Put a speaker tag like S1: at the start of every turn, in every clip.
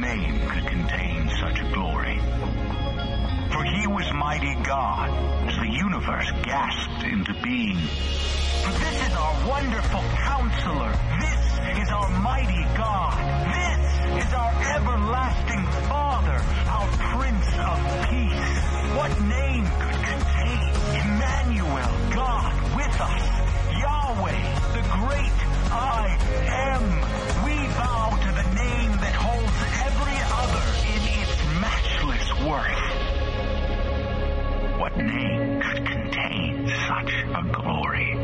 S1: name could contain such glory? For he was mighty God as the universe gasped into being. This is our wonderful counselor. This is our mighty God. This is our everlasting Father, our Prince of Peace. What name could contain Emmanuel, God with us? Yahweh, worth. What name could contain such a glory?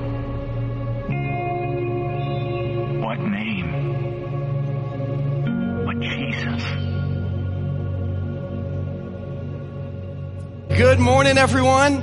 S1: What name but Jesus?
S2: Good morning, everyone.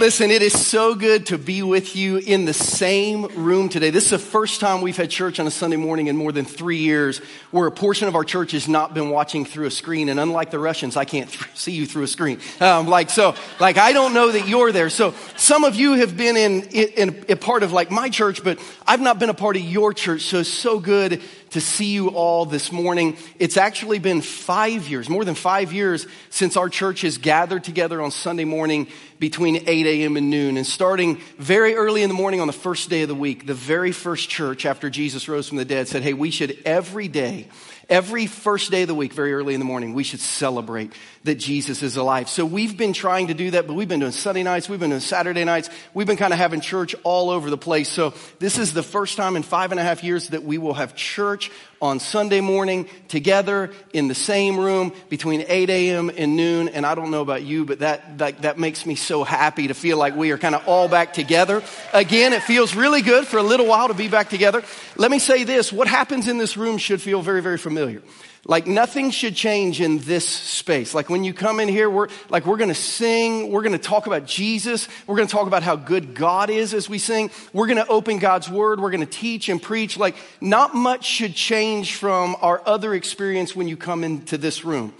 S2: Listen, it is so good to be with you in the same room today. This is the first time we've had church on a Sunday morning in more than three years where a portion of our church has not been watching through a screen. And unlike the Russians, I can't th- see you through a screen. Um, like, so, like, I don't know that you're there. So some of you have been in, in, in a part of like my church, but I've not been a part of your church. So it's so good to see you all this morning. It's actually been five years, more than five years since our church has gathered together on Sunday morning between 8 a.m. and noon. And starting very early in the morning on the first day of the week, the very first church after Jesus rose from the dead said, Hey, we should every day Every first day of the week, very early in the morning, we should celebrate that Jesus is alive. So we've been trying to do that, but we've been doing Sunday nights, we've been doing Saturday nights, we've been kind of having church all over the place. So this is the first time in five and a half years that we will have church on Sunday morning together in the same room between 8 a.m. and noon. And I don't know about you, but that, that, that makes me so happy to feel like we are kind of all back together. Again, it feels really good for a little while to be back together. Let me say this. What happens in this room should feel very, very familiar. Like nothing should change in this space. Like when you come in here, we're like, we're going to sing. We're going to talk about Jesus. We're going to talk about how good God is as we sing. We're going to open God's word. We're going to teach and preach. Like not much should change from our other experience when you come into this room.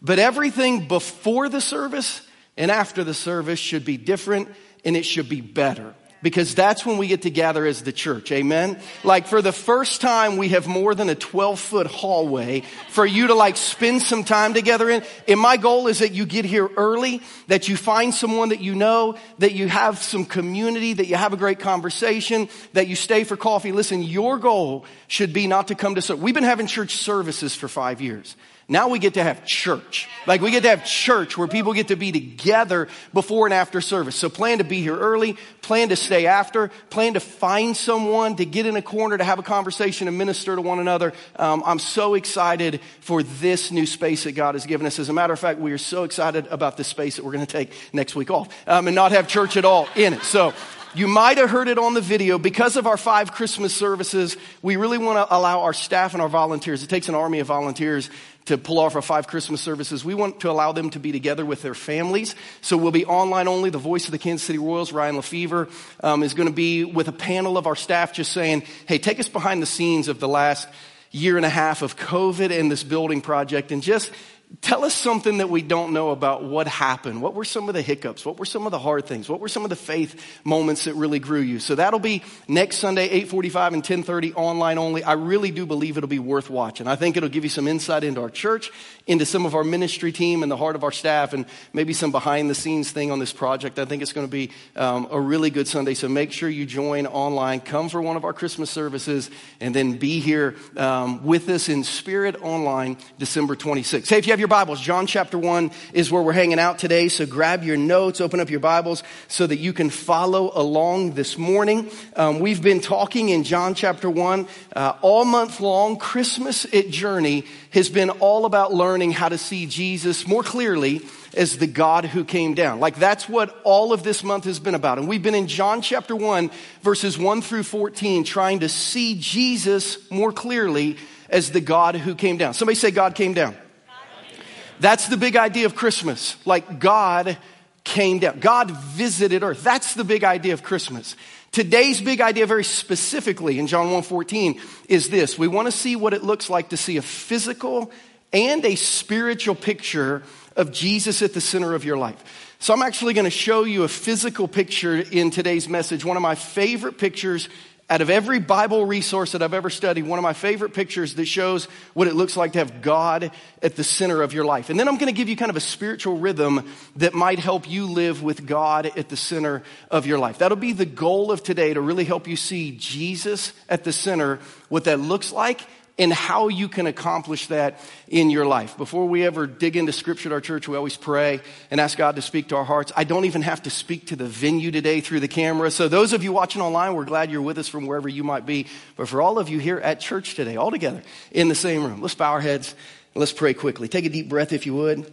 S2: But everything before the service and after the service should be different and it should be better because that's when we get to gather as the church. Amen. Like for the first time, we have more than a 12 foot hallway for you to like spend some time together in. And my goal is that you get here early, that you find someone that you know, that you have some community, that you have a great conversation, that you stay for coffee. Listen, your goal should be not to come to, some. we've been having church services for five years. Now we get to have church. Like we get to have church where people get to be together before and after service. So plan to be here early, plan to stay after, plan to find someone to get in a corner to have a conversation and minister to one another. Um, I'm so excited for this new space that God has given us. As a matter of fact, we are so excited about this space that we're going to take next week off um, and not have church at all in it. So you might have heard it on the video. Because of our five Christmas services, we really want to allow our staff and our volunteers. It takes an army of volunteers to pull off our five Christmas services. We want to allow them to be together with their families. So we'll be online only. The voice of the Kansas City Royals, Ryan Lefebvre, um, is going to be with a panel of our staff just saying, hey, take us behind the scenes of the last year and a half of COVID and this building project and just tell us something that we don't know about what happened. What were some of the hiccups? What were some of the hard things? What were some of the faith moments that really grew you? So that'll be next Sunday, 845 and 1030 online only. I really do believe it'll be worth watching. I think it'll give you some insight into our church, into some of our ministry team and the heart of our staff and maybe some behind the scenes thing on this project. I think it's going to be um, a really good Sunday. So make sure you join online. Come for one of our Christmas services and then be here um, with us in spirit online December 26th. Hey, if you have your Bibles, John chapter 1 is where we're hanging out today. So grab your notes, open up your Bibles so that you can follow along this morning. Um, we've been talking in John chapter 1 uh, all month long. Christmas at Journey has been all about learning how to see Jesus more clearly as the God who came down. Like that's what all of this month has been about. And we've been in John chapter 1, verses 1 through 14, trying to see Jesus more clearly as the God who came down. Somebody say, God came down. That's the big idea of Christmas. Like God came down. God visited earth. That's the big idea of Christmas. Today's big idea very specifically in John 1:14 is this. We want to see what it looks like to see a physical and a spiritual picture of Jesus at the center of your life. So I'm actually going to show you a physical picture in today's message, one of my favorite pictures out of every Bible resource that I've ever studied, one of my favorite pictures that shows what it looks like to have God at the center of your life. And then I'm going to give you kind of a spiritual rhythm that might help you live with God at the center of your life. That'll be the goal of today to really help you see Jesus at the center, what that looks like and how you can accomplish that in your life. Before we ever dig into scripture at our church, we always pray and ask God to speak to our hearts. I don't even have to speak to the venue today through the camera. So those of you watching online, we're glad you're with us from wherever you might be. But for all of you here at church today, all together in the same room, let's bow our heads and let's pray quickly. Take a deep breath if you would.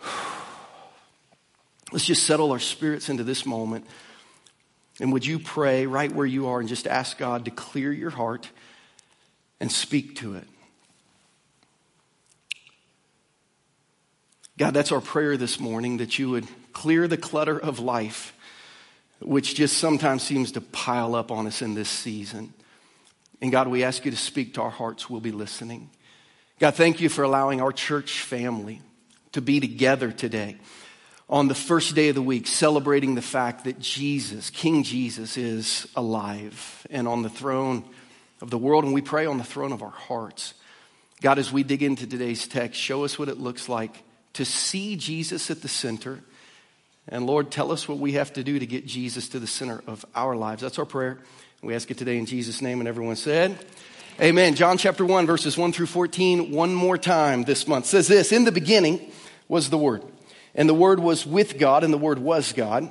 S2: Let's just settle our spirits into this moment. And would you pray right where you are and just ask God to clear your heart? And speak to it. God, that's our prayer this morning that you would clear the clutter of life, which just sometimes seems to pile up on us in this season. And God, we ask you to speak to our hearts. We'll be listening. God, thank you for allowing our church family to be together today on the first day of the week, celebrating the fact that Jesus, King Jesus, is alive and on the throne of the world, and we pray on the throne of our hearts. God, as we dig into today's text, show us what it looks like to see Jesus at the center. And Lord, tell us what we have to do to get Jesus to the center of our lives. That's our prayer. We ask it today in Jesus' name. And everyone said, Amen. John chapter 1, verses 1 through 14, one more time this month says this In the beginning was the Word, and the Word was with God, and the Word was God.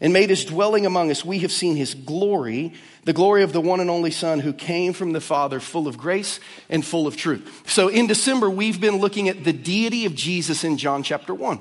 S2: and made his dwelling among us. We have seen his glory, the glory of the one and only Son who came from the Father, full of grace and full of truth. So in December, we've been looking at the deity of Jesus in John chapter 1.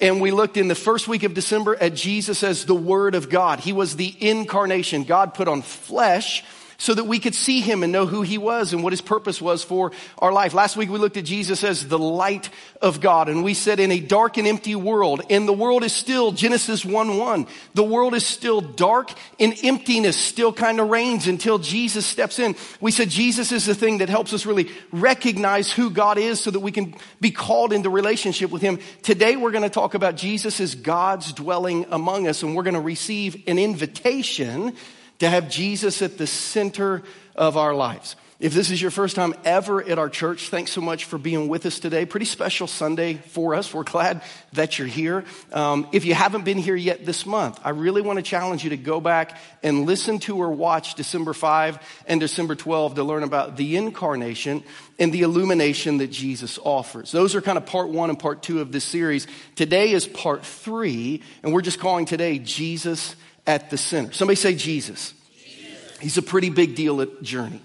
S2: And we looked in the first week of December at Jesus as the Word of God. He was the incarnation. God put on flesh so that we could see him and know who he was and what his purpose was for our life. Last week we looked at Jesus as the light of God and we said in a dark and empty world, and the world is still, Genesis 1-1, the world is still dark and emptiness still kind of reigns until Jesus steps in. We said Jesus is the thing that helps us really recognize who God is so that we can be called into relationship with him. Today we're going to talk about Jesus as God's dwelling among us and we're going to receive an invitation to have Jesus at the center of our lives. If this is your first time ever at our church, thanks so much for being with us today. Pretty special Sunday for us. We're glad that you're here. Um, if you haven't been here yet this month, I really want to challenge you to go back and listen to or watch December 5 and December 12 to learn about the incarnation and the illumination that Jesus offers. Those are kind of part one and part two of this series. Today is part three, and we're just calling today Jesus at the center. Somebody say Jesus. Jesus. He's a pretty big deal at Journey.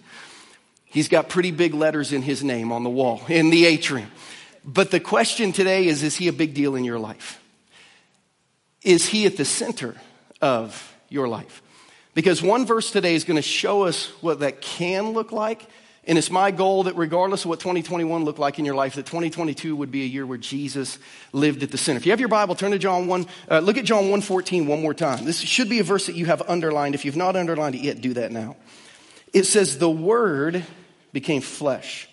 S2: He's got pretty big letters in his name on the wall, in the atrium. But the question today is Is he a big deal in your life? Is he at the center of your life? Because one verse today is going to show us what that can look like and it's my goal that regardless of what 2021 looked like in your life, that 2022 would be a year where Jesus lived at the center. If you have your Bible, turn to John 1, uh, look at John 1.14 one more time. This should be a verse that you have underlined. If you've not underlined it yet, do that now. It says, the word became flesh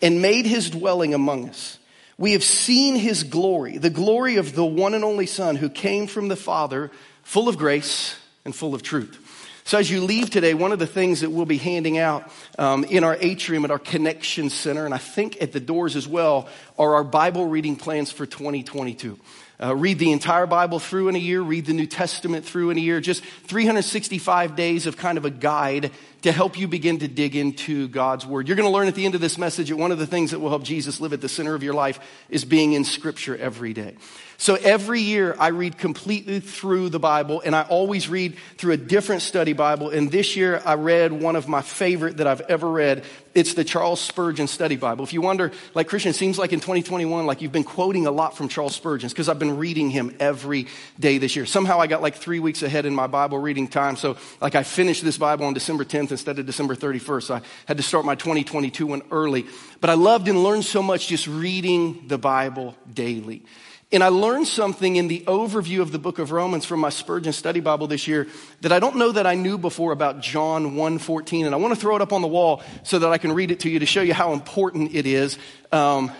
S2: and made his dwelling among us. We have seen his glory, the glory of the one and only Son who came from the Father, full of grace and full of truth. So as you leave today, one of the things that we'll be handing out um, in our atrium at our connection center, and I think at the doors as well, are our Bible reading plans for 2022. uh, read the entire Bible through in a year, read the New Testament through in a year, just 365 days of kind of a guide to help you begin to dig into God's Word. You're going to learn at the end of this message that one of the things that will help Jesus live at the center of your life is being in Scripture every day. So every year I read completely through the Bible and I always read through a different study Bible. And this year I read one of my favorite that I've ever read. It's the Charles Spurgeon Study Bible. If you wonder, like Christian, it seems like in 2021, like you've been quoting a lot from Charles Spurgeon because I've been reading him every day this year. Somehow I got like three weeks ahead in my Bible reading time. So like I finished this Bible on December 10th instead of December 31st. So I had to start my 2022 one early. But I loved and learned so much just reading the Bible daily. And I learned something in the overview of the book of Romans from my Spurgeon Study Bible this year that I don't know that I knew before about John 1.14. And I want to throw it up on the wall so that I can read it to you to show you how important it is. Um,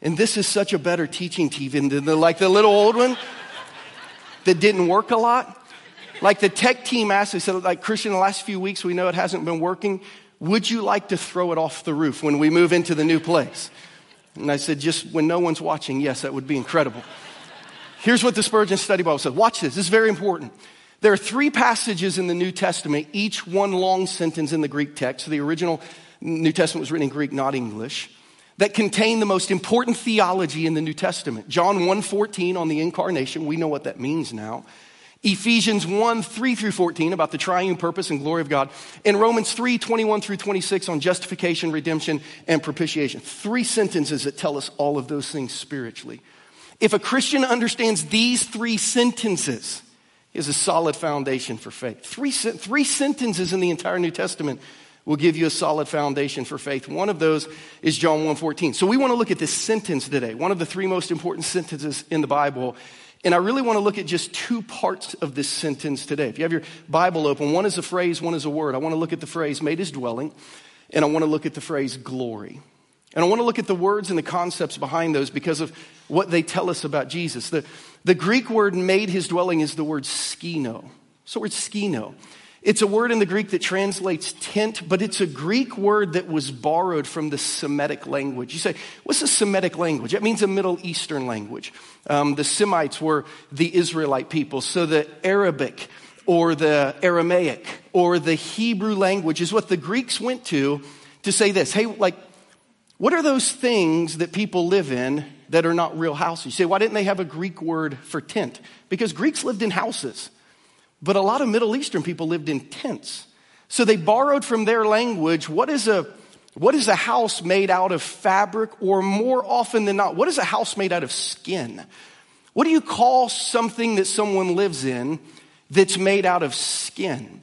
S2: and this is such a better teaching TV than the, like the little old one that didn't work a lot. Like the tech team asked, they said, like Christian, the last few weeks we know it hasn't been working. Would you like to throw it off the roof when we move into the new place? And I said, just when no one's watching, yes, that would be incredible. Here's what the Spurgeon Study Bible says. Watch this. This is very important. There are three passages in the New Testament, each one long sentence in the Greek text. The original New Testament was written in Greek, not English, that contain the most important theology in the New Testament. John 1:14 on the incarnation, we know what that means now. Ephesians 1, 3 through 14 about the triune purpose and glory of God. And Romans 3, 21 through 26 on justification, redemption, and propitiation. Three sentences that tell us all of those things spiritually. If a Christian understands these three sentences, has a solid foundation for faith. Three, three sentences in the entire New Testament will give you a solid foundation for faith. One of those is John 1:14. So we want to look at this sentence today. One of the three most important sentences in the Bible and I really want to look at just two parts of this sentence today. If you have your Bible open, one is a phrase, one is a word. I want to look at the phrase made his dwelling, and I want to look at the phrase glory. And I want to look at the words and the concepts behind those because of what they tell us about Jesus. The, the Greek word made his dwelling is the word skino. So word skino. It's a word in the Greek that translates tent, but it's a Greek word that was borrowed from the Semitic language. You say, what's a Semitic language? It means a Middle Eastern language. Um, the Semites were the Israelite people, so the Arabic or the Aramaic or the Hebrew language is what the Greeks went to to say this. Hey, like, what are those things that people live in that are not real houses? You say, why didn't they have a Greek word for tent? Because Greeks lived in houses. But a lot of Middle Eastern people lived in tents. So they borrowed from their language what is a what is a house made out of fabric or more often than not what is a house made out of skin? What do you call something that someone lives in that's made out of skin?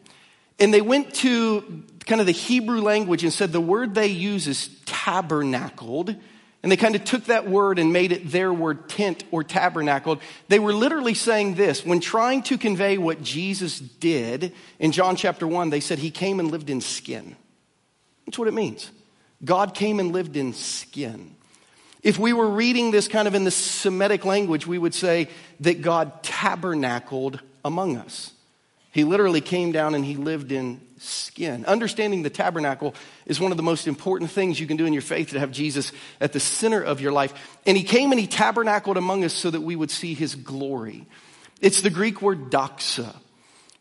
S2: And they went to kind of the Hebrew language and said the word they use is tabernacled and they kind of took that word and made it their word, tent or tabernacled. They were literally saying this when trying to convey what Jesus did in John chapter 1, they said he came and lived in skin. That's what it means. God came and lived in skin. If we were reading this kind of in the Semitic language, we would say that God tabernacled among us. He literally came down and he lived in skin. Understanding the tabernacle is one of the most important things you can do in your faith to have Jesus at the center of your life. And he came and he tabernacled among us so that we would see his glory. It's the Greek word doxa.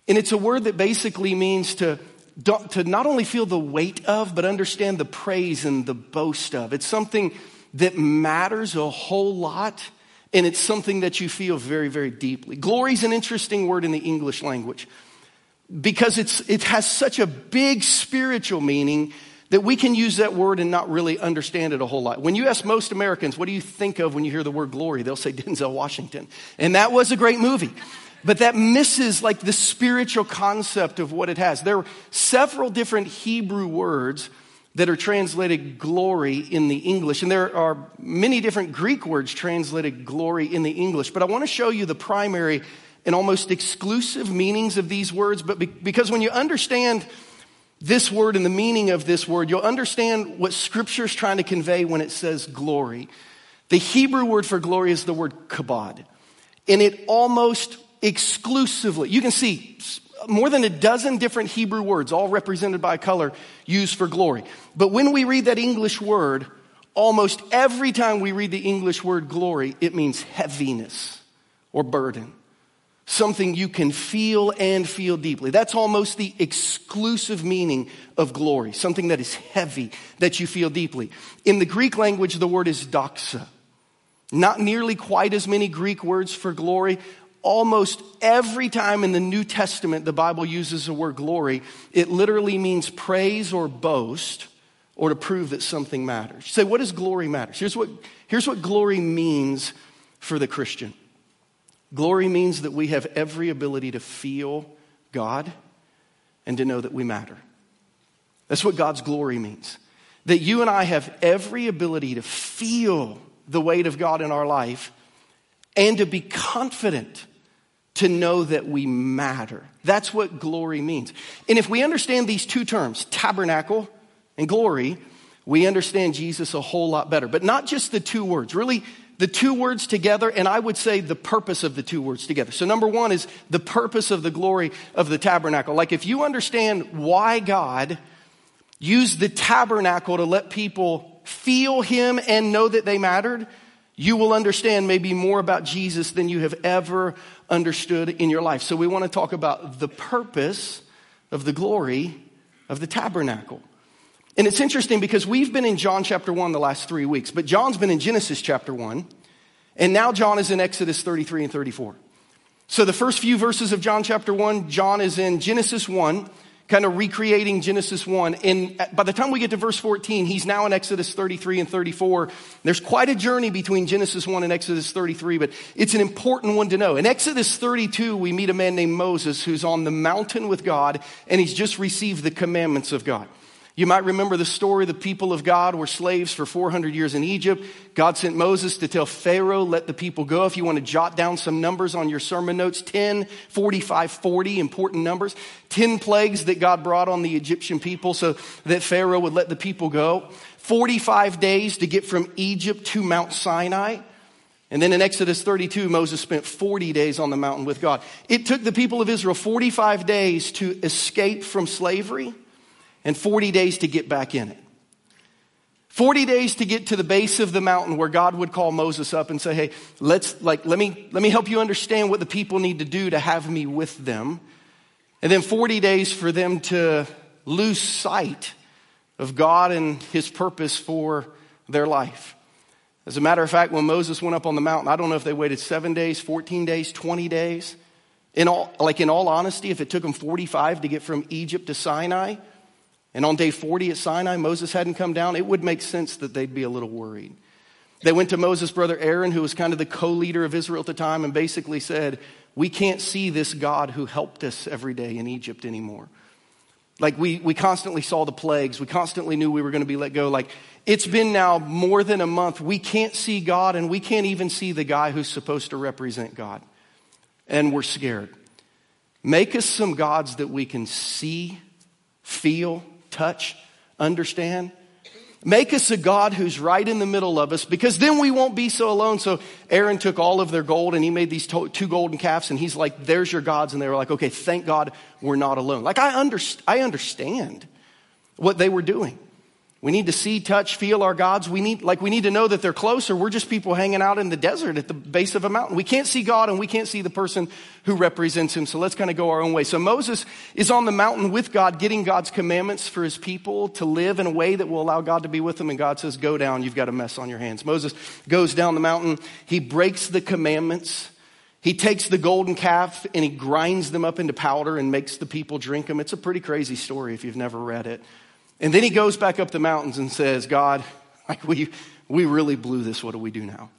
S2: And it's a word that basically means to, to not only feel the weight of, but understand the praise and the boast of. It's something that matters a whole lot. And it's something that you feel very, very deeply. Glory is an interesting word in the English language because it's, it has such a big spiritual meaning that we can use that word and not really understand it a whole lot. When you ask most Americans, what do you think of when you hear the word glory? They'll say Denzel Washington. And that was a great movie. But that misses like the spiritual concept of what it has. There are several different Hebrew words that are translated glory in the English. And there are many different Greek words translated glory in the English. But I want to show you the primary and almost exclusive meanings of these words, but be- because when you understand this word and the meaning of this word, you'll understand what Scripture is trying to convey when it says glory. The Hebrew word for glory is the word kabod, and it almost exclusively, you can see more than a dozen different Hebrew words, all represented by color, used for glory. But when we read that English word, almost every time we read the English word glory, it means heaviness or burden. Something you can feel and feel deeply. That's almost the exclusive meaning of glory. Something that is heavy, that you feel deeply. In the Greek language, the word is doxa. Not nearly quite as many Greek words for glory. Almost every time in the New Testament the Bible uses the word glory, it literally means praise or boast or to prove that something matters. Say, what does glory matter? Here's what, here's what glory means for the Christian. Glory means that we have every ability to feel God and to know that we matter. That's what God's glory means. That you and I have every ability to feel the weight of God in our life and to be confident to know that we matter. That's what glory means. And if we understand these two terms, tabernacle and glory, we understand Jesus a whole lot better. But not just the two words, really the two words together, and I would say the purpose of the two words together. So, number one is the purpose of the glory of the tabernacle. Like, if you understand why God used the tabernacle to let people feel Him and know that they mattered, you will understand maybe more about Jesus than you have ever understood in your life. So, we want to talk about the purpose of the glory of the tabernacle. And it's interesting because we've been in John chapter 1 the last three weeks, but John's been in Genesis chapter 1, and now John is in Exodus 33 and 34. So the first few verses of John chapter 1, John is in Genesis 1, kind of recreating Genesis 1. And by the time we get to verse 14, he's now in Exodus 33 and 34. There's quite a journey between Genesis 1 and Exodus 33, but it's an important one to know. In Exodus 32, we meet a man named Moses who's on the mountain with God, and he's just received the commandments of God. You might remember the story the people of God were slaves for 400 years in Egypt. God sent Moses to tell Pharaoh, let the people go. If you want to jot down some numbers on your sermon notes 10, 45, 40, important numbers. 10 plagues that God brought on the Egyptian people so that Pharaoh would let the people go. 45 days to get from Egypt to Mount Sinai. And then in Exodus 32, Moses spent 40 days on the mountain with God. It took the people of Israel 45 days to escape from slavery and 40 days to get back in it. 40 days to get to the base of the mountain where God would call Moses up and say, Hey, let's, like, let me, let me help you understand what the people need to do to have me with them. And then 40 days for them to lose sight of God and his purpose for their life. As a matter of fact, when Moses went up on the mountain, I don't know if they waited seven days, 14 days, 20 days. In all, like in all honesty, if it took them 45 to get from Egypt to Sinai, and on day 40 at Sinai, Moses hadn't come down, it would make sense that they'd be a little worried. They went to Moses' brother Aaron, who was kind of the co leader of Israel at the time, and basically said, We can't see this God who helped us every day in Egypt anymore. Like, we, we constantly saw the plagues, we constantly knew we were going to be let go. Like, it's been now more than a month. We can't see God, and we can't even see the guy who's supposed to represent God. And we're scared. Make us some gods that we can see, feel, touch, understand. Make us a God who's right in the middle of us because then we won't be so alone. So Aaron took all of their gold and he made these two golden calves and he's like, there's your gods. And they were like, okay, thank God we're not alone. Like I, underst- I understand what they were doing. We need to see, touch, feel our gods. We need, like, we need to know that they're closer. We're just people hanging out in the desert at the base of a mountain. We can't see God and we can't see the person who represents him. So let's kind of go our own way. So Moses is on the mountain with God, getting God's commandments for his people to live in a way that will allow God to be with them. And God says, go down. You've got a mess on your hands. Moses goes down the mountain. He breaks the commandments. He takes the golden calf and he grinds them up into powder and makes the people drink them. It's a pretty crazy story if you've never read it. And then he goes back up the mountains and says, God, like we, we really blew this. What do we do now?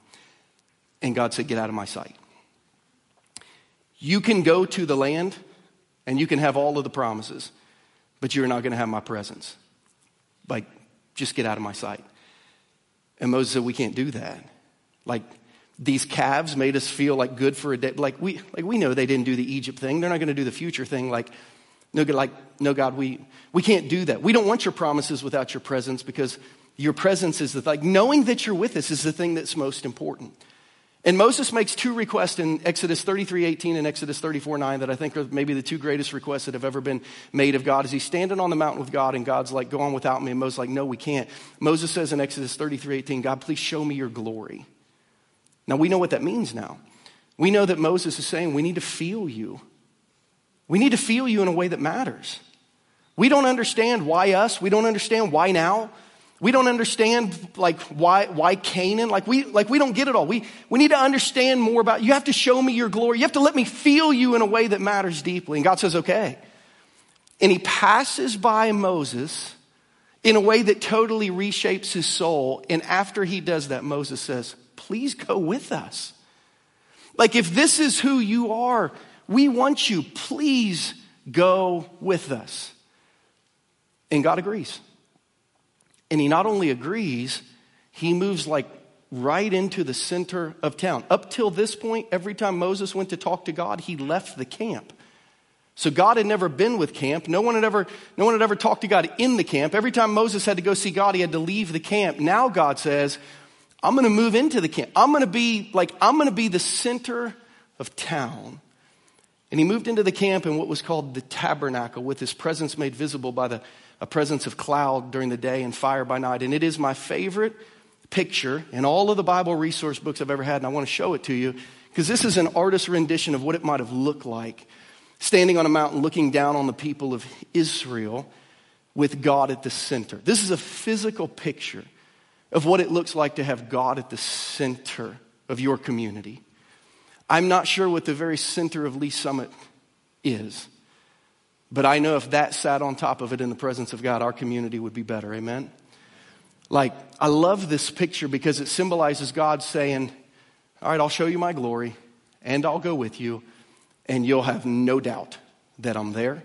S2: And God said, Get out of my sight. You can go to the land and you can have all of the promises, but you're not going to have my presence. Like, just get out of my sight. And Moses said, We can't do that. Like, these calves made us feel like good for a day. Like we, like we know they didn't do the Egypt thing. They're not going to do the future thing. Like no, like, no, God, we, we can't do that. We don't want your promises without your presence because your presence is the like knowing that you're with us is the thing that's most important. And Moses makes two requests in Exodus 33, 18 and Exodus 34, 9 that I think are maybe the two greatest requests that have ever been made of God. Is he's standing on the mountain with God and God's like, go on without me. And Moses like, no, we can't. Moses says in Exodus 33, 18, God, please show me your glory. Now we know what that means now. We know that Moses is saying we need to feel you. We need to feel you in a way that matters. We don't understand why us. We don't understand why now. We don't understand like why, why Canaan. Like we, like we don't get it all. We, we need to understand more about, you have to show me your glory. You have to let me feel you in a way that matters deeply. And God says, okay. And he passes by Moses in a way that totally reshapes his soul. And after he does that, Moses says, please go with us. Like if this is who you are, we want you. Please go with us. And God agrees. And he not only agrees, he moves like right into the center of town. Up till this point, every time Moses went to talk to God, he left the camp. So God had never been with camp. No one had ever, no one had ever talked to God in the camp. Every time Moses had to go see God, he had to leave the camp. Now God says, I'm going to move into the camp. I'm going to be like, I'm going to be the center of town. And he moved into the camp in what was called the tabernacle with his presence made visible by the a presence of cloud during the day and fire by night. And it is my favorite picture in all of the Bible resource books I've ever had. And I want to show it to you because this is an artist's rendition of what it might have looked like standing on a mountain looking down on the people of Israel with God at the center. This is a physical picture of what it looks like to have God at the center of your community. I'm not sure what the very center of Lee's Summit is. But I know if that sat on top of it in the presence of God, our community would be better. Amen? Like, I love this picture because it symbolizes God saying, All right, I'll show you my glory and I'll go with you, and you'll have no doubt that I'm there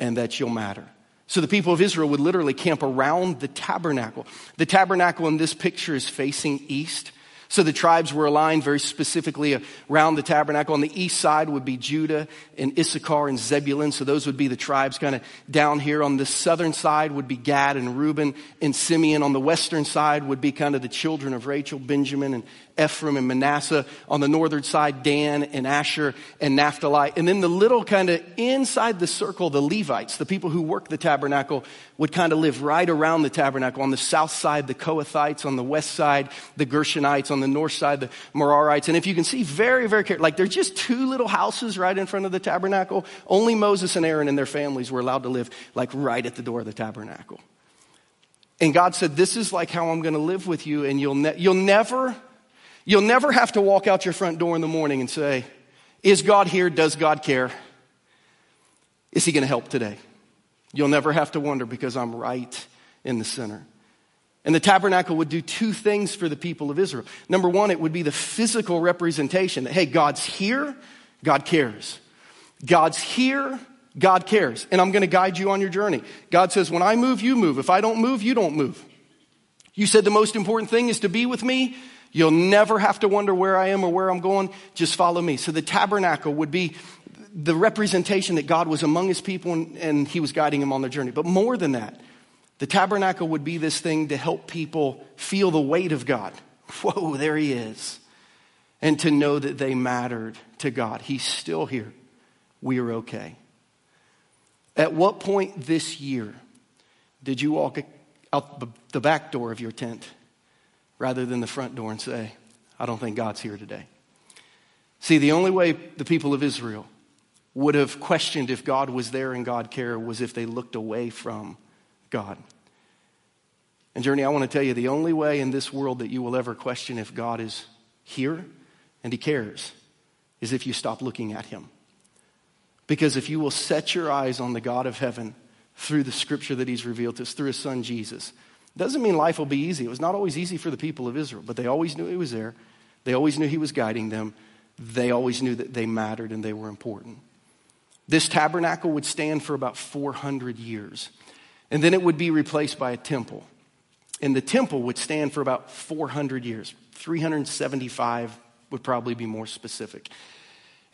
S2: and that you'll matter. So the people of Israel would literally camp around the tabernacle. The tabernacle in this picture is facing east. So the tribes were aligned very specifically around the tabernacle. On the east side would be Judah and Issachar and Zebulun. So those would be the tribes kind of down here. On the southern side would be Gad and Reuben and Simeon. On the western side would be kind of the children of Rachel, Benjamin and Ephraim and Manasseh. On the northern side, Dan and Asher and Naphtali. And then the little kind of inside the circle, the Levites, the people who work the tabernacle, would kind of live right around the tabernacle. On the south side, the Kohathites. On the west side, the Gershonites. On the north side, the Merarites. And if you can see very, very carefully, like there's just two little houses right in front of the tabernacle. Only Moses and Aaron and their families were allowed to live like right at the door of the tabernacle. And God said, This is like how I'm going to live with you, and you'll, ne- you'll never You'll never have to walk out your front door in the morning and say, Is God here? Does God care? Is He going to help today? You'll never have to wonder because I'm right in the center. And the tabernacle would do two things for the people of Israel. Number one, it would be the physical representation that, hey, God's here, God cares. God's here, God cares. And I'm going to guide you on your journey. God says, when I move, you move. If I don't move, you don't move. You said the most important thing is to be with me. You'll never have to wonder where I am or where I'm going. Just follow me. So the tabernacle would be the representation that God was among his people and, and he was guiding them on their journey. But more than that, the tabernacle would be this thing to help people feel the weight of God. Whoa, there he is. And to know that they mattered to God. He's still here. We are okay. At what point this year did you walk out the back door of your tent rather than the front door and say, I don't think God's here today. See, the only way the people of Israel would have questioned if God was there and God cared was if they looked away from God. And, Journey, I want to tell you the only way in this world that you will ever question if God is here and He cares is if you stop looking at Him. Because if you will set your eyes on the God of heaven through the scripture that He's revealed to us, through His Son Jesus, doesn't mean life will be easy. It was not always easy for the people of Israel, but they always knew he was there. They always knew he was guiding them. They always knew that they mattered and they were important. This tabernacle would stand for about 400 years, and then it would be replaced by a temple. And the temple would stand for about 400 years. 375 would probably be more specific.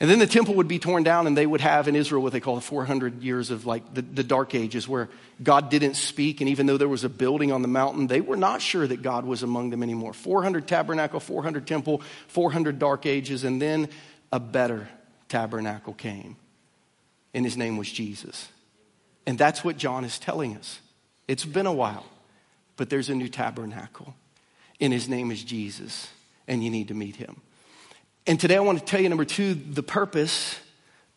S2: And then the temple would be torn down, and they would have in Israel what they call the 400 years of like the, the, dark ages, where God didn't speak. And even though there was a building on the mountain, they were not sure that God was among them anymore. 400 tabernacle, 400 temple, 400 dark ages, and then a better tabernacle came. And his name was Jesus. And that's what John is telling us. It's been a while, but there's a new tabernacle, and his name is Jesus, and you need to meet him. And today I want to tell you, number two, the purpose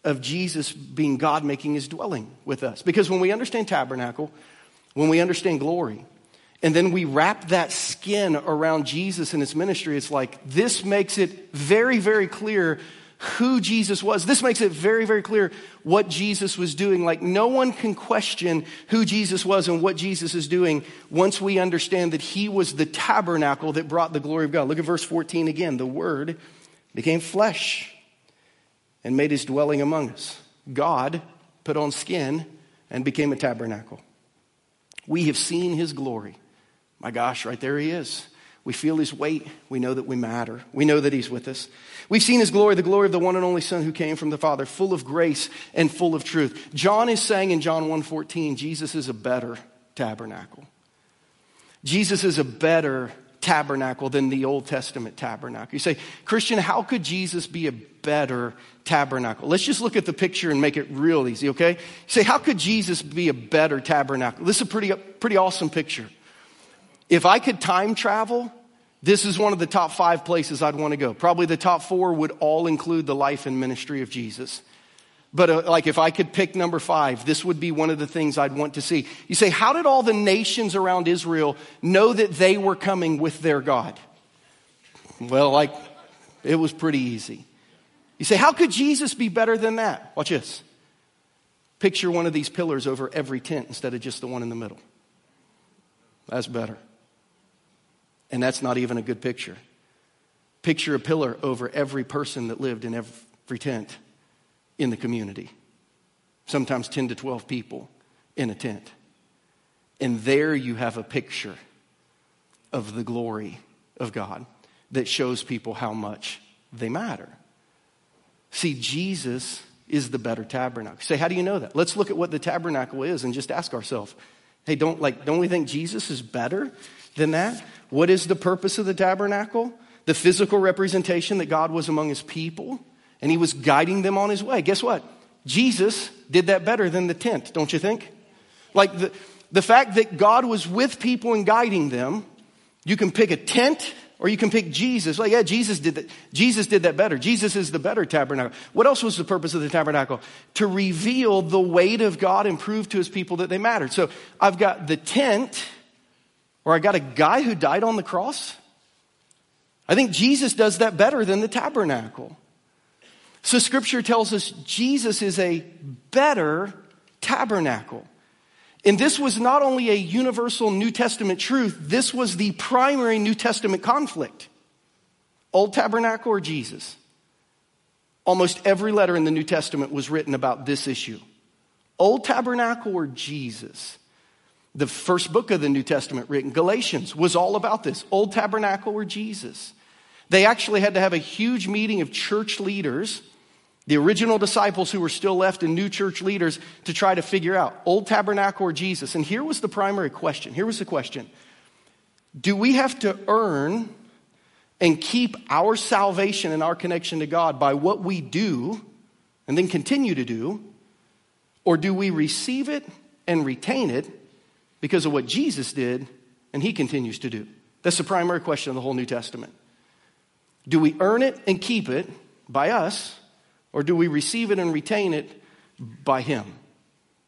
S2: of Jesus being God making his dwelling with us. Because when we understand tabernacle, when we understand glory, and then we wrap that skin around Jesus and his ministry, it's like this makes it very, very clear who Jesus was. This makes it very, very clear what Jesus was doing. Like, no one can question who Jesus was and what Jesus is doing once we understand that he was the tabernacle that brought the glory of God. Look at verse 14 again. The Word became flesh and made his dwelling among us. God put on skin and became a tabernacle. We have seen his glory. My gosh, right there he is. We feel his weight. We know that we matter. We know that he's with us. We've seen his glory, the glory of the one and only Son who came from the Father, full of grace and full of truth. John is saying in John 1:14, Jesus is a better tabernacle. Jesus is a better tabernacle than the Old Testament tabernacle. You say, Christian, how could Jesus be a better tabernacle? Let's just look at the picture and make it real easy, okay? You say, how could Jesus be a better tabernacle? This is a pretty, pretty awesome picture. If I could time travel, this is one of the top five places I'd want to go. Probably the top four would all include the life and ministry of Jesus. But uh, like if I could pick number five, this would be one of the things I'd want to see. You say, how did all the nations around Israel know that they were coming with their God? Well, like it was pretty easy. You say, how could Jesus be better than that? Watch this. Picture one of these pillars over every tent instead of just the one in the middle. That's better. And that's not even a good picture. Picture a pillar over every person that lived in every tent in the community. Sometimes 10 to 12 people in a tent. And there you have a picture of the glory of God that shows people how much they matter. See, Jesus is the better tabernacle. Say, how do you know that? Let's look at what the tabernacle is and just ask ourselves, hey, don't like, don't we think Jesus is better than that? What is the purpose of the tabernacle? The physical representation that God was among his people and he was guiding them on his way. Guess what? Jesus did that better than the tent, don't you think? Like the, the fact that God was with people and guiding them, you can pick a tent or you can pick Jesus. Like, yeah, Jesus did that. Jesus did that better. Jesus is the better tabernacle. What else was the purpose of the tabernacle? To reveal the weight of God and prove to his people that they mattered. So I've got the tent or I got a guy who died on the cross. I think Jesus does that better than the tabernacle. So scripture tells us Jesus is a better tabernacle. And this was not only a universal New Testament truth, this was the primary New Testament conflict. Old tabernacle or Jesus? Almost every letter in the New Testament was written about this issue. Old tabernacle or Jesus? The first book of the New Testament written, Galatians, was all about this Old Tabernacle or Jesus. They actually had to have a huge meeting of church leaders, the original disciples who were still left and new church leaders to try to figure out Old Tabernacle or Jesus. And here was the primary question. Here was the question Do we have to earn and keep our salvation and our connection to God by what we do and then continue to do? Or do we receive it and retain it because of what Jesus did and he continues to do? That's the primary question of the whole New Testament. Do we earn it and keep it by us, or do we receive it and retain it by him?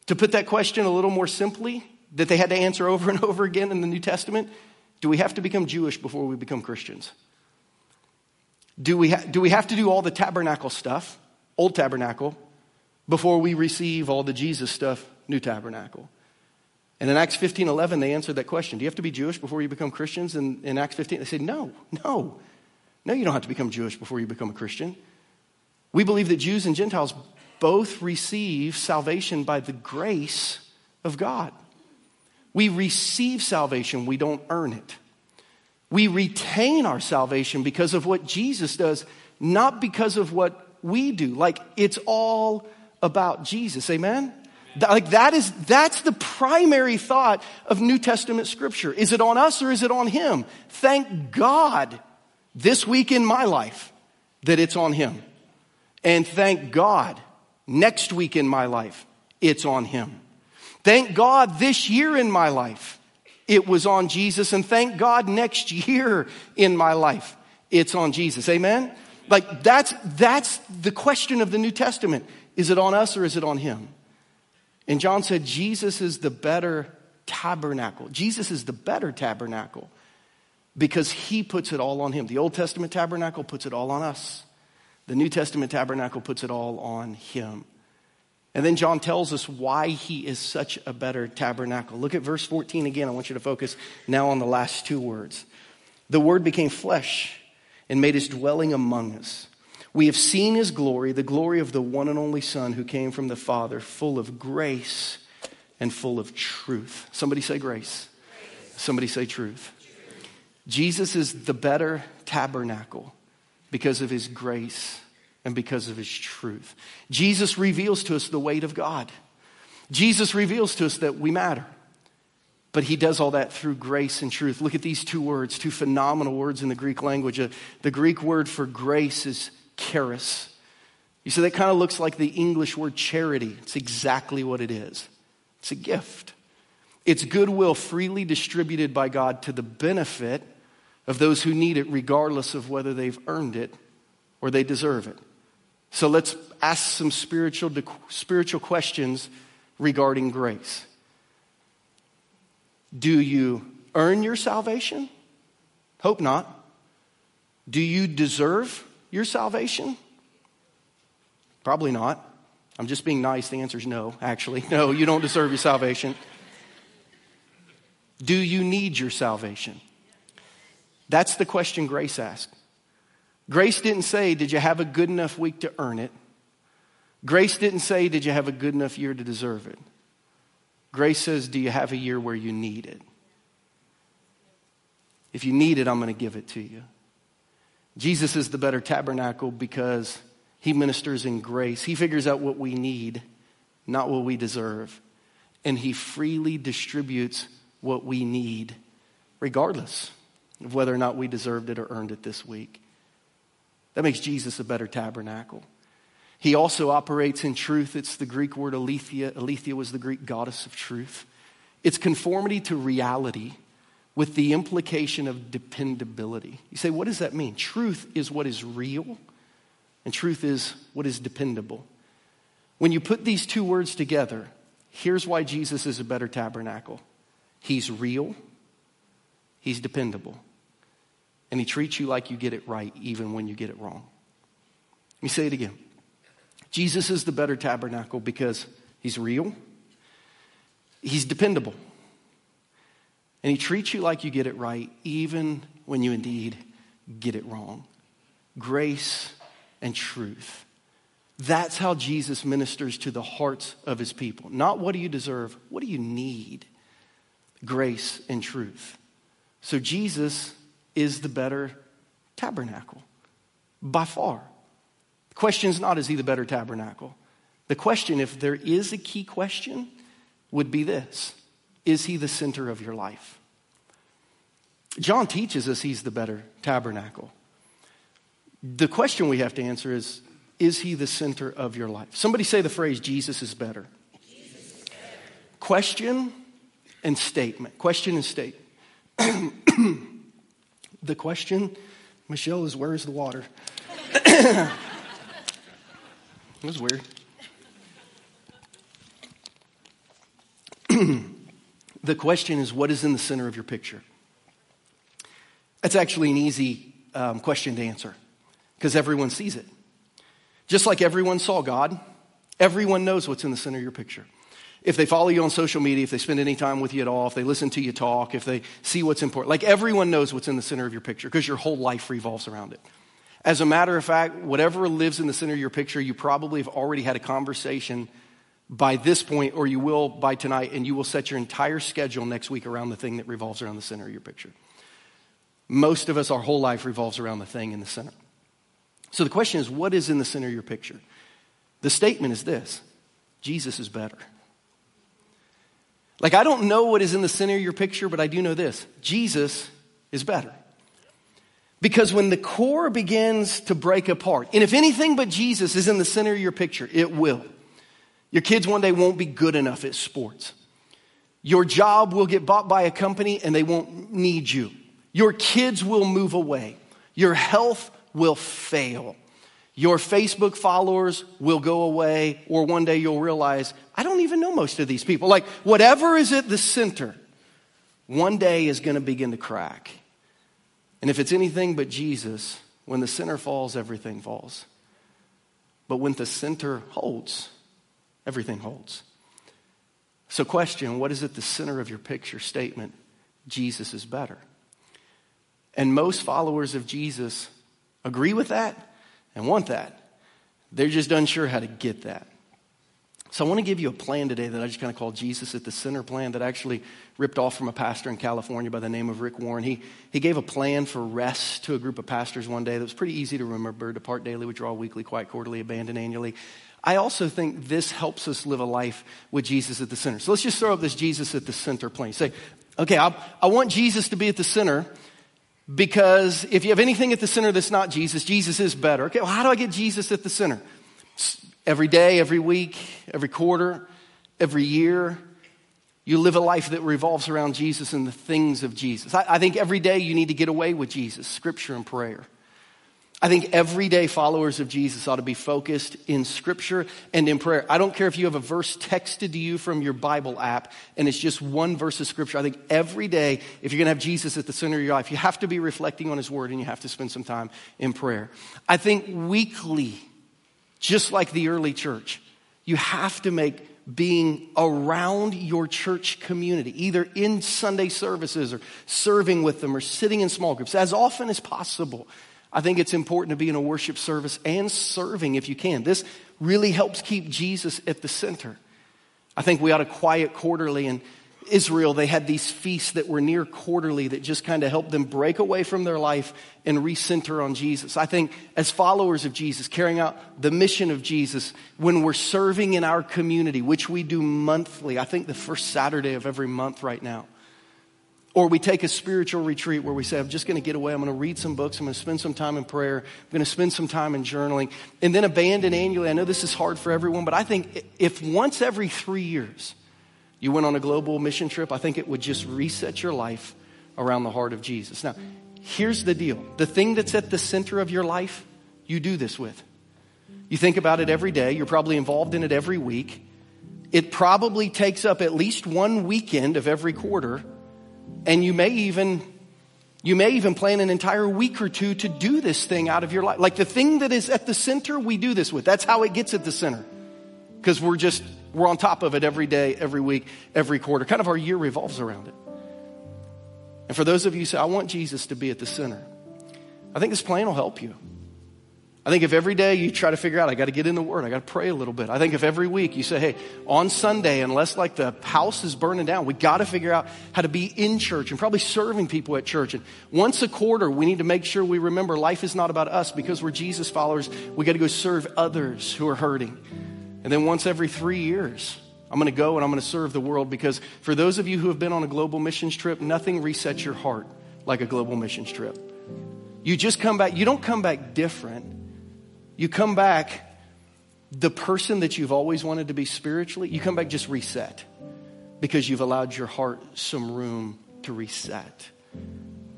S2: To put that question a little more simply, that they had to answer over and over again in the New Testament, do we have to become Jewish before we become Christians? Do we, ha- do we have to do all the tabernacle stuff, old tabernacle, before we receive all the Jesus stuff, new tabernacle? And in Acts 15 11, they answered that question Do you have to be Jewish before you become Christians? And in Acts 15, they said, No, no. No, you don't have to become Jewish before you become a Christian. We believe that Jews and Gentiles both receive salvation by the grace of God. We receive salvation, we don't earn it. We retain our salvation because of what Jesus does, not because of what we do. Like it's all about Jesus. Amen? Like that is, that's the primary thought of New Testament scripture. Is it on us or is it on him? Thank God this week in my life that it's on him. And thank God next week in my life it's on him. Thank God this year in my life it was on Jesus. And thank God next year in my life it's on Jesus. Amen? Like that's, that's the question of the New Testament. Is it on us or is it on him? And John said, Jesus is the better tabernacle. Jesus is the better tabernacle because he puts it all on him. The Old Testament tabernacle puts it all on us. The New Testament tabernacle puts it all on him. And then John tells us why he is such a better tabernacle. Look at verse 14 again. I want you to focus now on the last two words. The word became flesh and made his dwelling among us. We have seen his glory, the glory of the one and only Son who came from the Father, full of grace and full of truth. Somebody say grace. grace. Somebody say truth. truth. Jesus is the better tabernacle because of his grace and because of his truth. Jesus reveals to us the weight of God. Jesus reveals to us that we matter. But he does all that through grace and truth. Look at these two words, two phenomenal words in the Greek language. Uh, the Greek word for grace is charis. You see, that kind of looks like the English word charity. It's exactly what it is it's a gift. It's goodwill freely distributed by God to the benefit of those who need it, regardless of whether they've earned it or they deserve it. So let's ask some spiritual, spiritual questions regarding grace. Do you earn your salvation? Hope not. Do you deserve your salvation? Probably not. I'm just being nice. The answer is no, actually. No, you don't deserve your salvation. Do you need your salvation? That's the question Grace asked. Grace didn't say, Did you have a good enough week to earn it? Grace didn't say, Did you have a good enough year to deserve it? Grace says, Do you have a year where you need it? If you need it, I'm going to give it to you. Jesus is the better tabernacle because he ministers in grace. He figures out what we need, not what we deserve. And he freely distributes what we need, regardless of whether or not we deserved it or earned it this week. That makes Jesus a better tabernacle. He also operates in truth. It's the Greek word aletheia. Aletheia was the Greek goddess of truth. It's conformity to reality with the implication of dependability. You say, what does that mean? Truth is what is real, and truth is what is dependable. When you put these two words together, here's why Jesus is a better tabernacle He's real, He's dependable and he treats you like you get it right even when you get it wrong. Let me say it again. Jesus is the better tabernacle because he's real, he's dependable, and he treats you like you get it right even when you indeed get it wrong. Grace and truth. That's how Jesus ministers to the hearts of his people. Not what do you deserve, what do you need? Grace and truth. So Jesus is the better tabernacle by far. The question is not is he the better tabernacle? The question, if there is a key question, would be this Is he the center of your life? John teaches us he's the better tabernacle. The question we have to answer is Is he the center of your life? Somebody say the phrase, Jesus is better. Jesus is better. Question and statement. Question and statement. The question, Michelle, is where's the water? it was weird. the question is, what is in the center of your picture? That's actually an easy um, question to answer because everyone sees it. Just like everyone saw God, everyone knows what's in the center of your picture if they follow you on social media, if they spend any time with you at all, if they listen to you talk, if they see what's important. Like everyone knows what's in the center of your picture because your whole life revolves around it. As a matter of fact, whatever lives in the center of your picture, you probably have already had a conversation by this point, or you will by tonight, and you will set your entire schedule next week around the thing that revolves around the center of your picture. Most of us, our whole life revolves around the thing in the center. So the question is, what is in the center of your picture? The statement is this Jesus is better. Like, I don't know what is in the center of your picture, but I do know this Jesus is better. Because when the core begins to break apart, and if anything but Jesus is in the center of your picture, it will. Your kids one day won't be good enough at sports. Your job will get bought by a company and they won't need you. Your kids will move away. Your health will fail. Your Facebook followers will go away, or one day you'll realize, I don't even know most of these people. Like, whatever is at the center, one day is going to begin to crack. And if it's anything but Jesus, when the center falls, everything falls. But when the center holds, everything holds. So, question what is at the center of your picture statement? Jesus is better. And most followers of Jesus agree with that and want that. They're just unsure how to get that. So I want to give you a plan today that I just kind of call Jesus at the center plan that I actually ripped off from a pastor in California by the name of Rick Warren. He, he gave a plan for rest to a group of pastors one day that was pretty easy to remember. Depart daily, withdraw weekly, quiet quarterly, abandon annually. I also think this helps us live a life with Jesus at the center. So let's just throw up this Jesus at the center plan. Say, okay, I, I want Jesus to be at the center because if you have anything at the center that's not Jesus, Jesus is better. Okay, well, how do I get Jesus at the center? Every day, every week, every quarter, every year, you live a life that revolves around Jesus and the things of Jesus. I, I think every day you need to get away with Jesus, scripture and prayer. I think everyday followers of Jesus ought to be focused in scripture and in prayer. I don't care if you have a verse texted to you from your Bible app and it's just one verse of scripture. I think every day, if you're going to have Jesus at the center of your life, you have to be reflecting on his word and you have to spend some time in prayer. I think weekly, just like the early church, you have to make being around your church community, either in Sunday services or serving with them or sitting in small groups as often as possible I think it's important to be in a worship service and serving if you can. This really helps keep Jesus at the center. I think we ought to quiet quarterly. In Israel, they had these feasts that were near quarterly that just kind of helped them break away from their life and recenter on Jesus. I think as followers of Jesus, carrying out the mission of Jesus, when we're serving in our community, which we do monthly, I think the first Saturday of every month right now, or we take a spiritual retreat where we say, I'm just going to get away. I'm going to read some books. I'm going to spend some time in prayer. I'm going to spend some time in journaling. And then abandon annually. I know this is hard for everyone, but I think if once every three years you went on a global mission trip, I think it would just reset your life around the heart of Jesus. Now, here's the deal the thing that's at the center of your life, you do this with. You think about it every day. You're probably involved in it every week. It probably takes up at least one weekend of every quarter and you may even you may even plan an entire week or two to do this thing out of your life. Like the thing that is at the center, we do this with. That's how it gets at the center. Because we're just, we're on top of it every day, every week, every quarter. Kind of our year revolves around it. And for those of you who say, I want Jesus to be at the center, I think this plan will help you. I think if every day you try to figure out, I got to get in the Word, I got to pray a little bit. I think if every week you say, hey, on Sunday, unless like the house is burning down, we got to figure out how to be in church and probably serving people at church. And once a quarter, we need to make sure we remember life is not about us because we're Jesus followers. We got to go serve others who are hurting. And then once every three years, I'm going to go and I'm going to serve the world because for those of you who have been on a global missions trip, nothing resets your heart like a global missions trip. You just come back, you don't come back different you come back the person that you've always wanted to be spiritually, you come back just reset because you've allowed your heart some room to reset.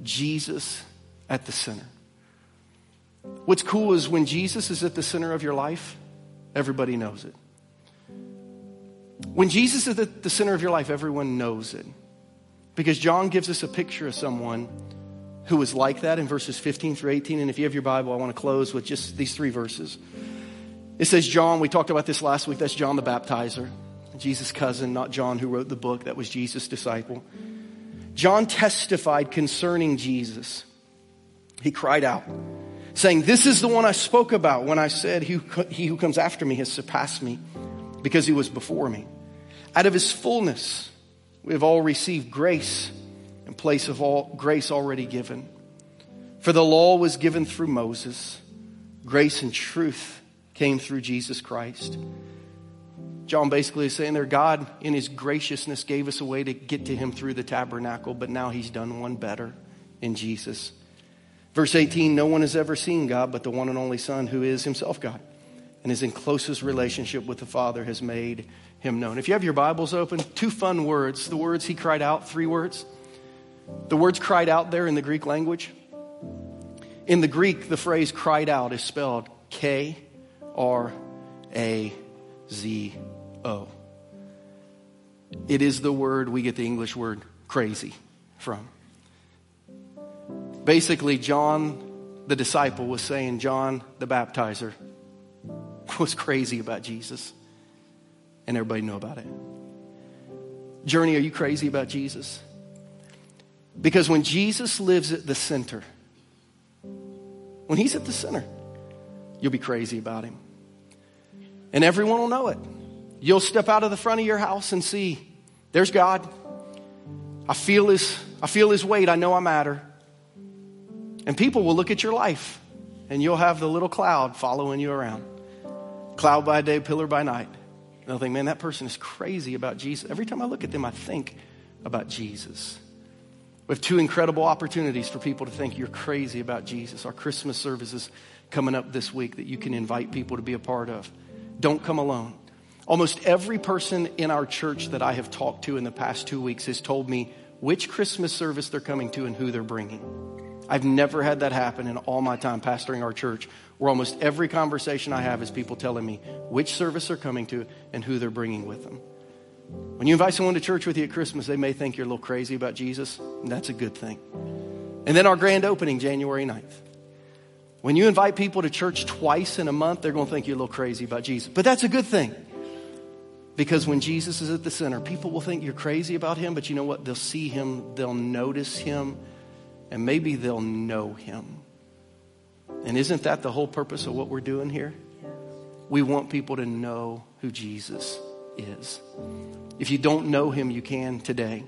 S2: Jesus at the center. What's cool is when Jesus is at the center of your life, everybody knows it. When Jesus is at the center of your life, everyone knows it. Because John gives us a picture of someone who was like that in verses 15 through 18. And if you have your Bible, I want to close with just these three verses. It says, John, we talked about this last week. That's John the baptizer, Jesus' cousin, not John who wrote the book. That was Jesus' disciple. John testified concerning Jesus. He cried out, saying, This is the one I spoke about when I said, He who comes after me has surpassed me because he was before me. Out of his fullness, we have all received grace in place of all grace already given. For the law was given through Moses, grace and truth came through Jesus Christ. John basically is saying there, God, in his graciousness, gave us a way to get to him through the tabernacle, but now he's done one better in Jesus. Verse 18 No one has ever seen God but the one and only Son, who is himself God, and is in closest relationship with the Father, has made him known. If you have your Bibles open, two fun words. The words he cried out, three words. The words cried out there in the Greek language In the Greek, the phrase cried out is spelled K R A Z O. It is the word we get the English word crazy from. Basically, John the disciple was saying, John the baptizer was crazy about Jesus. And everybody knew about it. Journey, are you crazy about Jesus? Because when Jesus lives at the center, when he's at the center, you'll be crazy about him. And everyone will know it. You'll step out of the front of your house and see, there's God. I feel his, I feel his weight. I know I matter. And people will look at your life and you'll have the little cloud following you around. Cloud by day, pillar by night. And they'll think, man, that person is crazy about Jesus. Every time I look at them, I think about Jesus. We have two incredible opportunities for people to think you're crazy about Jesus. Our Christmas services coming up this week that you can invite people to be a part of. Don't come alone. Almost every person in our church that I have talked to in the past two weeks has told me which Christmas service they're coming to and who they're bringing. I've never had that happen in all my time pastoring our church, where almost every conversation I have is people telling me which service they're coming to and who they're bringing with them. When you invite someone to church with you at Christmas, they may think you're a little crazy about Jesus, and that's a good thing. And then our grand opening, January 9th. When you invite people to church twice in a month, they're going to think you're a little crazy about Jesus. But that's a good thing. Because when Jesus is at the center, people will think you're crazy about him, but you know what? They'll see him, they'll notice him, and maybe they'll know him. And isn't that the whole purpose of what we're doing here? We want people to know who Jesus is. If you don't know him, you can today.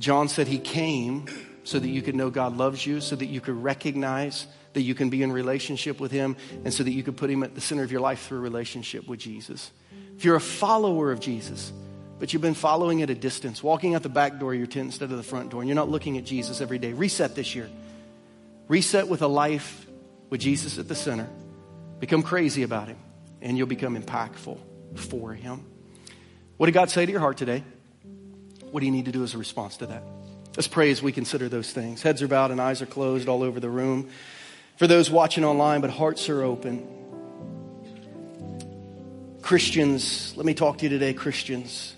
S2: John said he came so that you could know God loves you, so that you could recognize that you can be in relationship with him, and so that you could put him at the center of your life through relationship with Jesus. If you're a follower of Jesus, but you've been following at a distance, walking out the back door of your tent instead of the front door, and you're not looking at Jesus every day. Reset this year. Reset with a life with Jesus at the center. Become crazy about Him, and you'll become impactful for Him. What did God say to your heart today? What do you need to do as a response to that? Let's pray as we consider those things. Heads are bowed and eyes are closed all over the room. For those watching online, but hearts are open. Christians, let me talk to you today, Christians.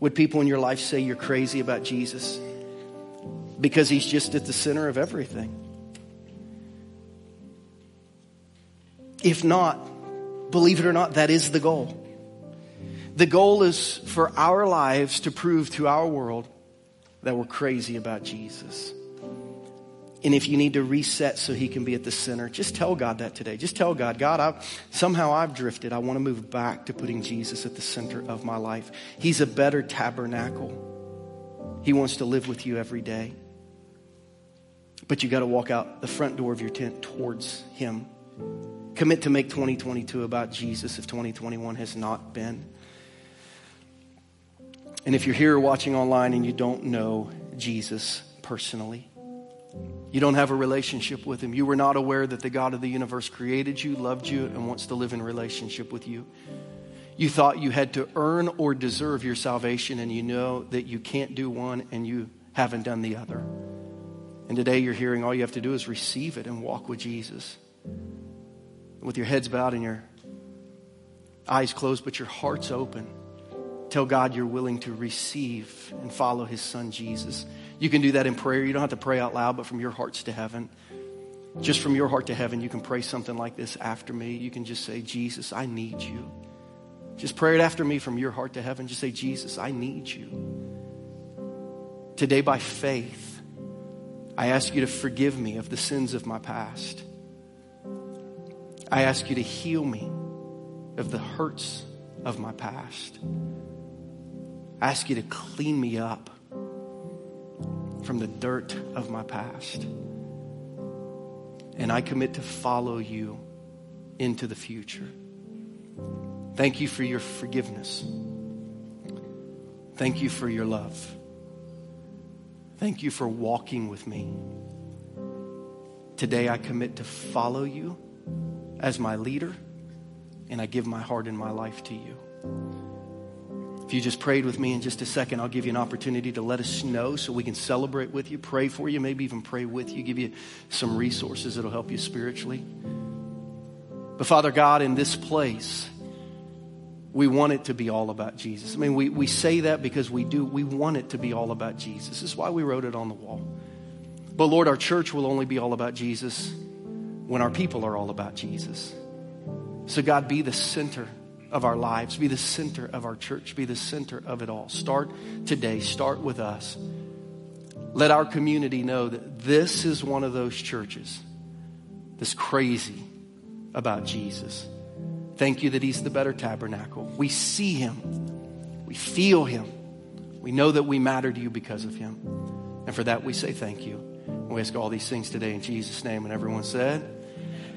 S2: Would people in your life say you're crazy about Jesus? Because he's just at the center of everything. If not, believe it or not, that is the goal. The goal is for our lives to prove to our world that we're crazy about Jesus. And if you need to reset so he can be at the center, just tell God that today. Just tell God, God, I've, somehow I've drifted. I want to move back to putting Jesus at the center of my life. He's a better tabernacle. He wants to live with you every day. But you got to walk out the front door of your tent towards him. Commit to make 2022 about Jesus if 2021 has not been. And if you're here watching online and you don't know Jesus personally, you don't have a relationship with Him. You were not aware that the God of the universe created you, loved you, and wants to live in relationship with you. You thought you had to earn or deserve your salvation, and you know that you can't do one and you haven't done the other. And today you're hearing all you have to do is receive it and walk with Jesus. With your heads bowed and your eyes closed, but your heart's open. Tell God you're willing to receive and follow His Son Jesus. You can do that in prayer. You don't have to pray out loud, but from your hearts to heaven. Just from your heart to heaven, you can pray something like this after me. You can just say, Jesus, I need you. Just pray it after me from your heart to heaven. Just say, Jesus, I need you. Today, by faith, I ask you to forgive me of the sins of my past. I ask you to heal me of the hurts of my past. I ask you to clean me up from the dirt of my past. And I commit to follow you into the future. Thank you for your forgiveness. Thank you for your love. Thank you for walking with me. Today I commit to follow you as my leader, and I give my heart and my life to you you just prayed with me in just a second, I'll give you an opportunity to let us know so we can celebrate with you, pray for you, maybe even pray with you, give you some resources that'll help you spiritually. But Father God, in this place, we want it to be all about Jesus. I mean, we, we say that because we do. We want it to be all about Jesus. This is why we wrote it on the wall. But Lord, our church will only be all about Jesus when our people are all about Jesus. So, God, be the center of our lives, be the center of our church, be the center of it all. Start today, start with us. Let our community know that this is one of those churches that's crazy about Jesus. Thank you that He's the better tabernacle. We see Him, we feel Him, we know that we matter to you because of Him. And for that, we say thank you. We ask all these things today in Jesus' name. And everyone said,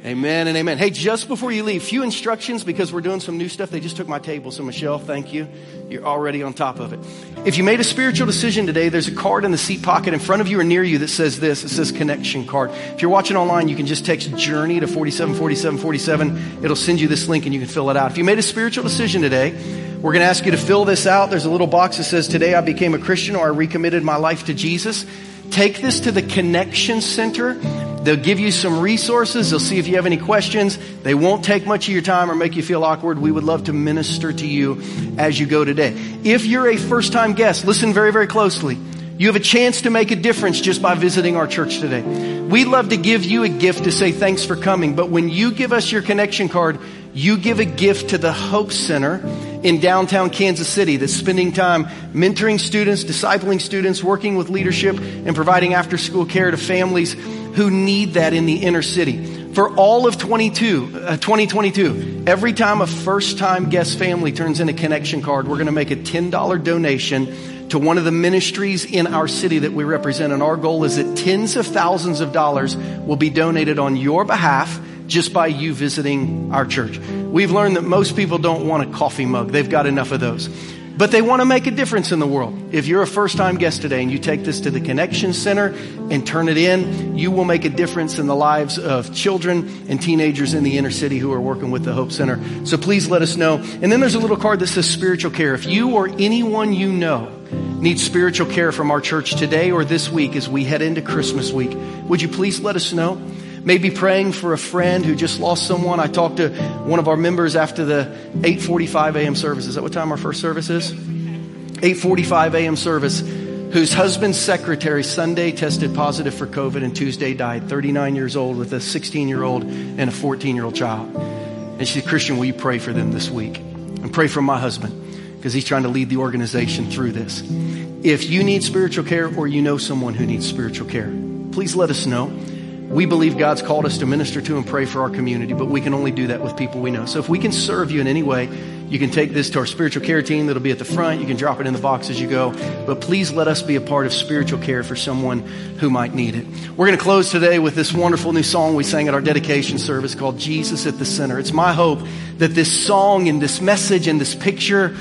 S2: Amen and amen. Hey, just before you leave, few instructions because we're doing some new stuff. They just took my table. So, Michelle, thank you. You're already on top of it. If you made a spiritual decision today, there's a card in the seat pocket in front of you or near you that says this. It says connection card. If you're watching online, you can just text journey to 474747. It'll send you this link and you can fill it out. If you made a spiritual decision today, we're going to ask you to fill this out. There's a little box that says, Today I became a Christian or I recommitted my life to Jesus. Take this to the Connection Center. They'll give you some resources. They'll see if you have any questions. They won't take much of your time or make you feel awkward. We would love to minister to you as you go today. If you're a first time guest, listen very, very closely. You have a chance to make a difference just by visiting our church today. We'd love to give you a gift to say thanks for coming, but when you give us your connection card, you give a gift to the Hope Center in downtown Kansas City that's spending time mentoring students, discipling students, working with leadership, and providing after school care to families who need that in the inner city. For all of 22, uh, 2022, every time a first time guest family turns in a connection card, we're going to make a $10 donation to one of the ministries in our city that we represent. And our goal is that tens of thousands of dollars will be donated on your behalf just by you visiting our church. We've learned that most people don't want a coffee mug. They've got enough of those. But they want to make a difference in the world. If you're a first time guest today and you take this to the Connection Center and turn it in, you will make a difference in the lives of children and teenagers in the inner city who are working with the Hope Center. So please let us know. And then there's a little card that says spiritual care. If you or anyone you know needs spiritual care from our church today or this week as we head into Christmas week, would you please let us know? Maybe praying for a friend who just lost someone. I talked to one of our members after the 8:45 a.m. service. Is that what time our first service is? 8:45 a.m. service. Whose husband's secretary Sunday tested positive for COVID and Tuesday died, 39 years old with a 16 year old and a 14 year old child. And she said, Christian, will you pray for them this week? And pray for my husband because he's trying to lead the organization through this. If you need spiritual care or you know someone who needs spiritual care, please let us know. We believe God's called us to minister to and pray for our community, but we can only do that with people we know. So if we can serve you in any way, you can take this to our spiritual care team that'll be at the front. You can drop it in the box as you go. But please let us be a part of spiritual care for someone who might need it. We're going to close today with this wonderful new song we sang at our dedication service called Jesus at the Center. It's my hope that this song and this message and this picture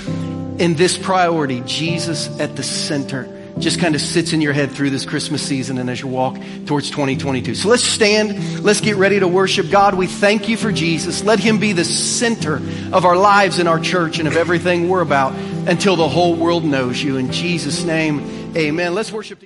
S2: and this priority, Jesus at the center, just kind of sits in your head through this Christmas season and as you walk towards 2022. So let's stand. Let's get ready to worship God. We thank you for Jesus. Let him be the center of our lives and our church and of everything we're about until the whole world knows you. In Jesus' name, amen. Let's worship.